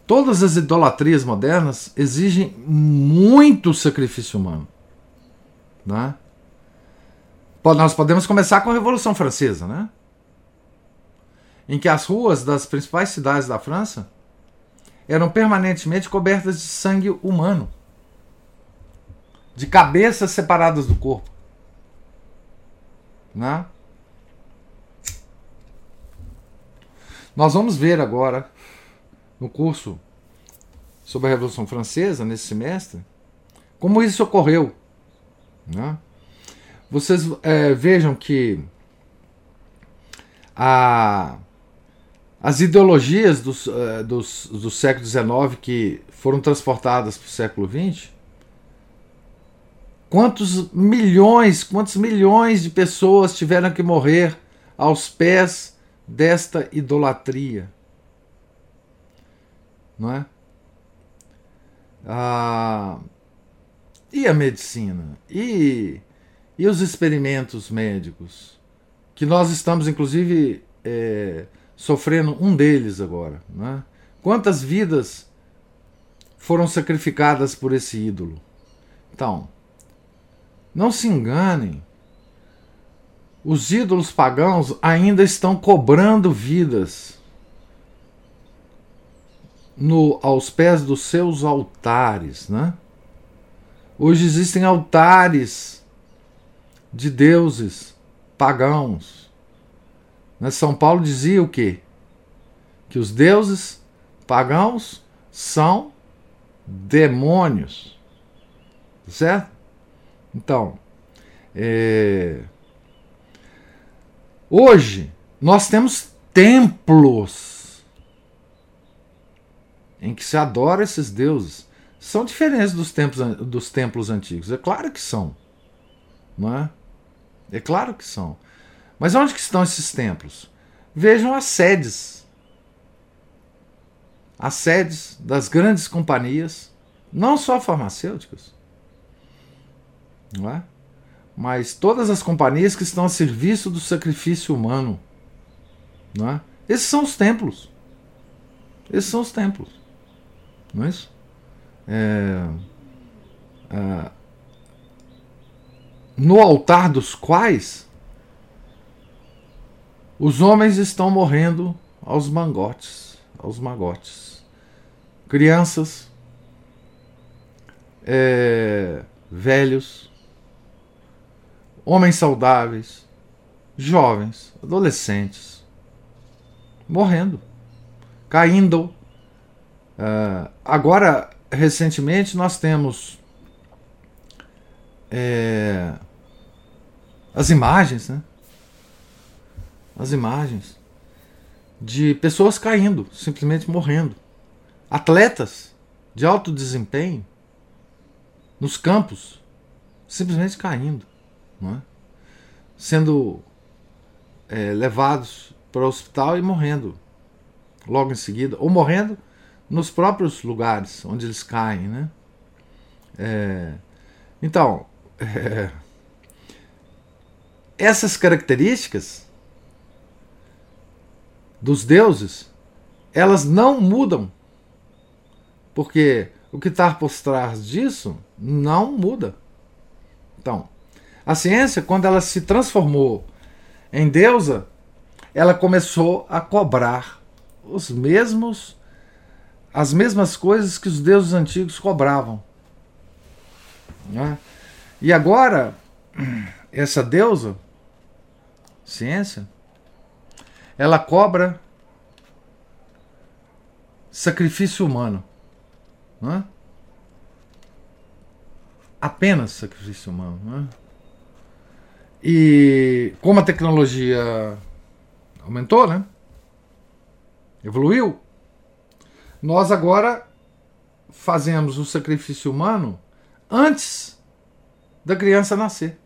Todas as idolatrias modernas exigem muito sacrifício humano. Né? Nós podemos começar com a Revolução Francesa, né? em que as ruas das principais cidades da França eram permanentemente cobertas de sangue humano, de cabeças separadas do corpo. Né? Nós vamos ver agora no curso sobre a Revolução Francesa, nesse semestre, como isso ocorreu. Né? Vocês é, vejam que a, as ideologias dos, uh, dos, do século XIX que foram transportadas para o século XX, quantos milhões, quantos milhões de pessoas tiveram que morrer aos pés desta idolatria? não é? Ah, e a medicina? E, e os experimentos médicos? Que nós estamos, inclusive, é, sofrendo um deles agora. Né? Quantas vidas foram sacrificadas por esse ídolo? Então, não se enganem. Os ídolos pagãos ainda estão cobrando vidas no, aos pés dos seus altares. Né? Hoje existem altares de deuses pagãos. Né? São Paulo dizia o quê? Que os deuses pagãos são demônios. Certo? Então, é... hoje nós temos templos em que se adora esses deuses são diferentes dos templos, dos templos antigos. É claro que são. Não é? É claro que são. Mas onde que estão esses templos? Vejam as sedes. As sedes das grandes companhias, não só farmacêuticas, não é? mas todas as companhias que estão a serviço do sacrifício humano. Não é? Esses são os templos. Esses são os templos não é isso? É, é, no altar dos quais os homens estão morrendo aos mangotes, aos magotes. Crianças, é, velhos, homens saudáveis, jovens, adolescentes, morrendo, caindo. Uh, agora, recentemente, nós temos é, as imagens, né? As imagens de pessoas caindo, simplesmente morrendo. Atletas de alto desempenho nos campos, simplesmente caindo, é? sendo é, levados para o hospital e morrendo logo em seguida, ou morrendo nos próprios lugares onde eles caem. Né? É, então, é, essas características dos deuses, elas não mudam. Porque o que está por trás disso não muda. Então, a ciência, quando ela se transformou em deusa, ela começou a cobrar os mesmos as mesmas coisas que os deuses antigos cobravam. Né? E agora, essa deusa, ciência, ela cobra sacrifício humano. Não é? Apenas sacrifício humano. Não é? E como a tecnologia aumentou, né? Evoluiu. Nós agora fazemos o sacrifício humano antes da criança nascer.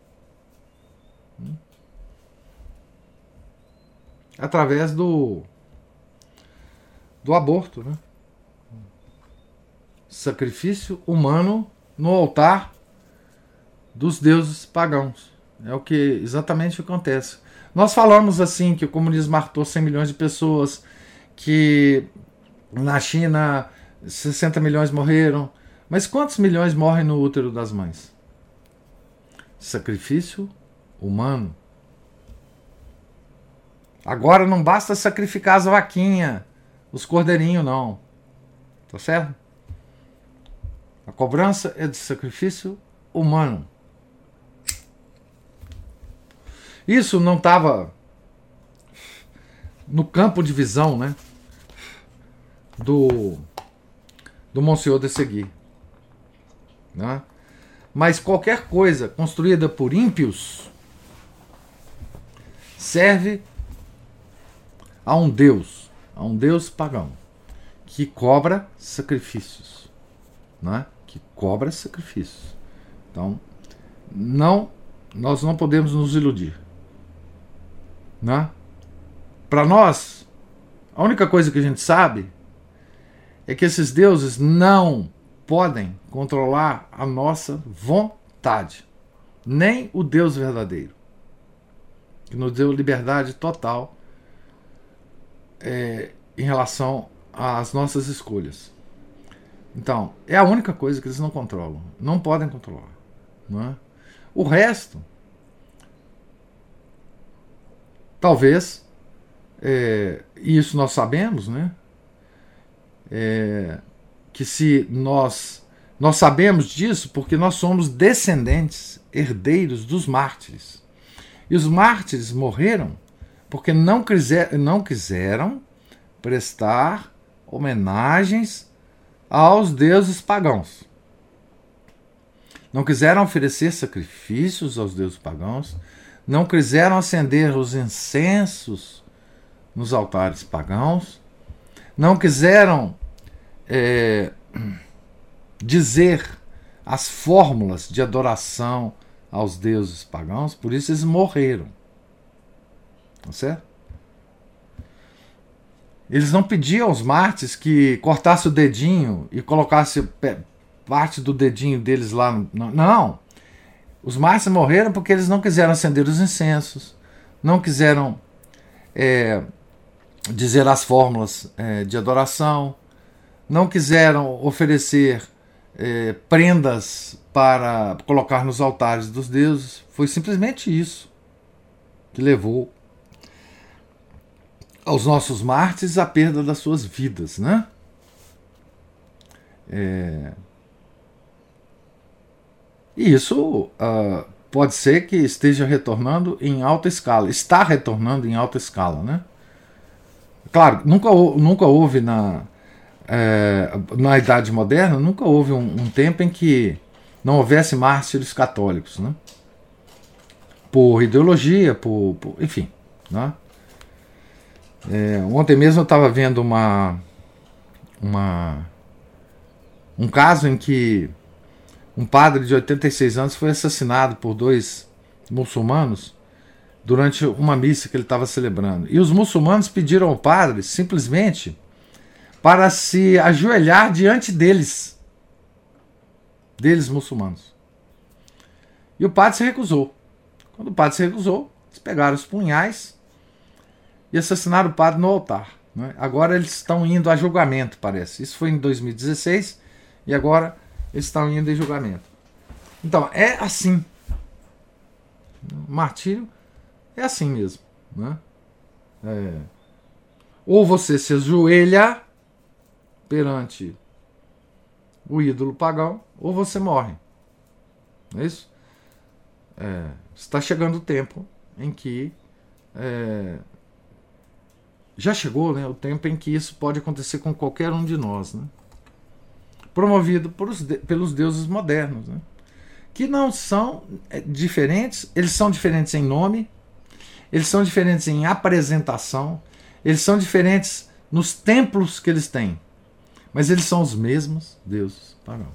Através do do aborto, né? Sacrifício humano no altar dos deuses pagãos. É o que exatamente acontece. Nós falamos assim que o comunismo matou 100 milhões de pessoas, que na China 60 milhões morreram, mas quantos milhões morrem no útero das mães? Sacrifício humano. Agora não basta sacrificar as vaquinhas os cordeirinhos não. Tá certo? A cobrança é de sacrifício humano. Isso não estava no campo de visão, né? Do do Monsenhor de Segui. Né? Mas qualquer coisa construída por ímpios serve a um Deus a um deus pagão que cobra sacrifícios, né? que cobra sacrifícios. Então, não, nós não podemos nos iludir. Né? Para nós, a única coisa que a gente sabe é que esses deuses não podem controlar a nossa vontade, nem o Deus verdadeiro, que nos deu liberdade total é, em relação às nossas escolhas. Então, é a única coisa que eles não controlam. Não podem controlar. Não é? O resto, talvez, é, e isso nós sabemos, né? É, que se nós nós sabemos disso porque nós somos descendentes, herdeiros dos mártires. E os mártires morreram porque não, quiser, não quiseram prestar homenagens aos deuses pagãos. Não quiseram oferecer sacrifícios aos deuses pagãos, não quiseram acender os incensos nos altares pagãos, não quiseram é, dizer as fórmulas de adoração aos deuses pagãos, por isso eles morreram. Tá certo? Eles não pediam aos mártires que cortasse o dedinho e colocasse parte do dedinho deles lá. No... Não. Os mártires morreram porque eles não quiseram acender os incensos, não quiseram é, dizer as fórmulas é, de adoração, não quiseram oferecer é, prendas para colocar nos altares dos deuses. Foi simplesmente isso que levou aos nossos mártires a perda das suas vidas, né? É... E isso uh, pode ser que esteja retornando em alta escala, está retornando em alta escala, né? Claro, nunca, nunca houve na, é, na Idade Moderna, nunca houve um, um, tempo em que não houvesse mártires católicos, né? Por ideologia, por, por enfim, né? É, ontem mesmo eu estava vendo uma, uma um caso em que um padre de 86 anos foi assassinado por dois muçulmanos durante uma missa que ele estava celebrando. E os muçulmanos pediram ao padre simplesmente para se ajoelhar diante deles, deles muçulmanos. E o padre se recusou. Quando o padre se recusou, eles pegaram os punhais e assassinaram o padre no altar. Né? Agora eles estão indo a julgamento, parece. Isso foi em 2016 e agora eles estão indo em julgamento. Então, é assim. O martírio é assim mesmo. Né? É. Ou você se ajoelha perante o ídolo pagão, ou você morre. Não é isso? É, está chegando o tempo em que. É, já chegou né, o tempo em que isso pode acontecer com qualquer um de nós. Né? Promovido os, pelos deuses modernos. Né? Que não são é, diferentes, eles são diferentes em nome, eles são diferentes em apresentação, eles são diferentes nos templos que eles têm. Mas eles são os mesmos deuses pagãos.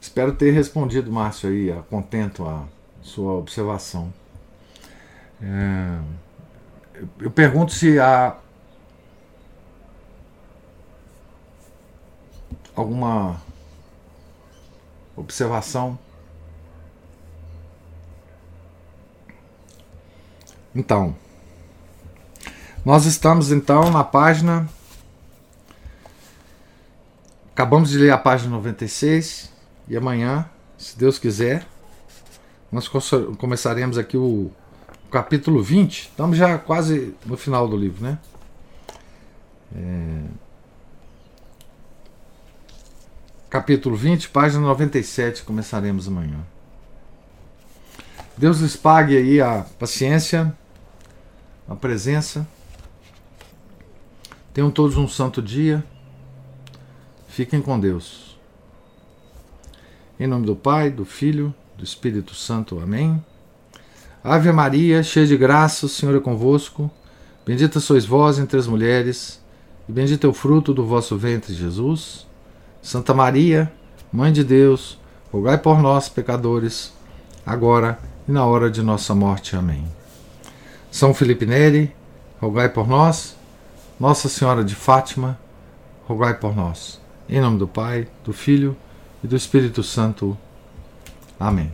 Espero ter respondido, Márcio, aí, contento a sua observação. É, eu pergunto se há alguma observação Então, nós estamos então na página. Acabamos de ler a página 96 e amanhã, se Deus quiser, nós começaremos aqui o, capítulo 20. Estamos já quase no final do livro, né? É... Capítulo 20, página 97, começaremos amanhã. Deus lhes pague aí a paciência a presença. Tenham todos um santo dia. Fiquem com Deus. Em nome do Pai, do Filho, do Espírito Santo. Amém. Ave Maria, cheia de graça, o Senhor é convosco. Bendita sois vós entre as mulheres, e bendito é o fruto do vosso ventre, Jesus. Santa Maria, Mãe de Deus, rogai por nós, pecadores, agora e na hora de nossa morte. Amém. São Felipe Neri, rogai por nós. Nossa Senhora de Fátima, rogai por nós. Em nome do Pai, do Filho e do Espírito Santo. Amém.